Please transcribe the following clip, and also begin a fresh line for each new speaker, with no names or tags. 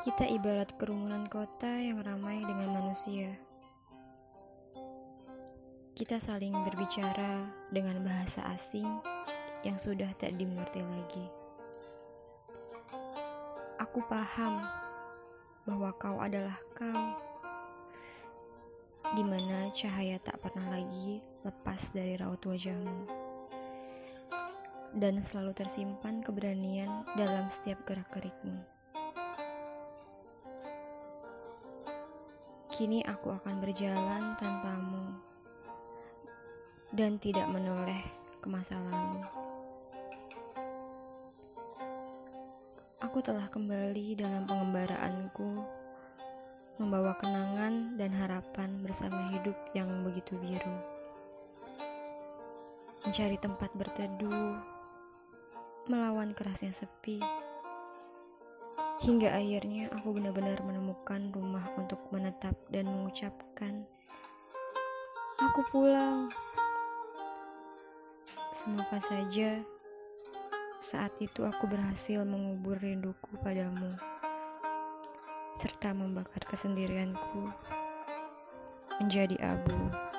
Kita ibarat kerumunan kota yang ramai dengan manusia. Kita saling berbicara dengan bahasa asing yang sudah tak dimengerti lagi. Aku paham bahwa kau adalah kau, di mana cahaya tak pernah lagi lepas dari raut wajahmu, dan selalu tersimpan keberanian dalam setiap gerak-gerikmu. Kini aku akan berjalan tanpamu dan tidak menoleh ke masa lalu. Aku telah kembali dalam pengembaraanku, membawa kenangan dan harapan bersama hidup yang begitu biru. Mencari tempat berteduh, melawan kerasnya sepi, hingga akhirnya aku benar-benar menemukan rumah untuk menetap dan mengucapkan, "Aku pulang." Semoga saja saat itu aku berhasil mengubur rinduku padamu, serta membakar kesendirianku menjadi abu.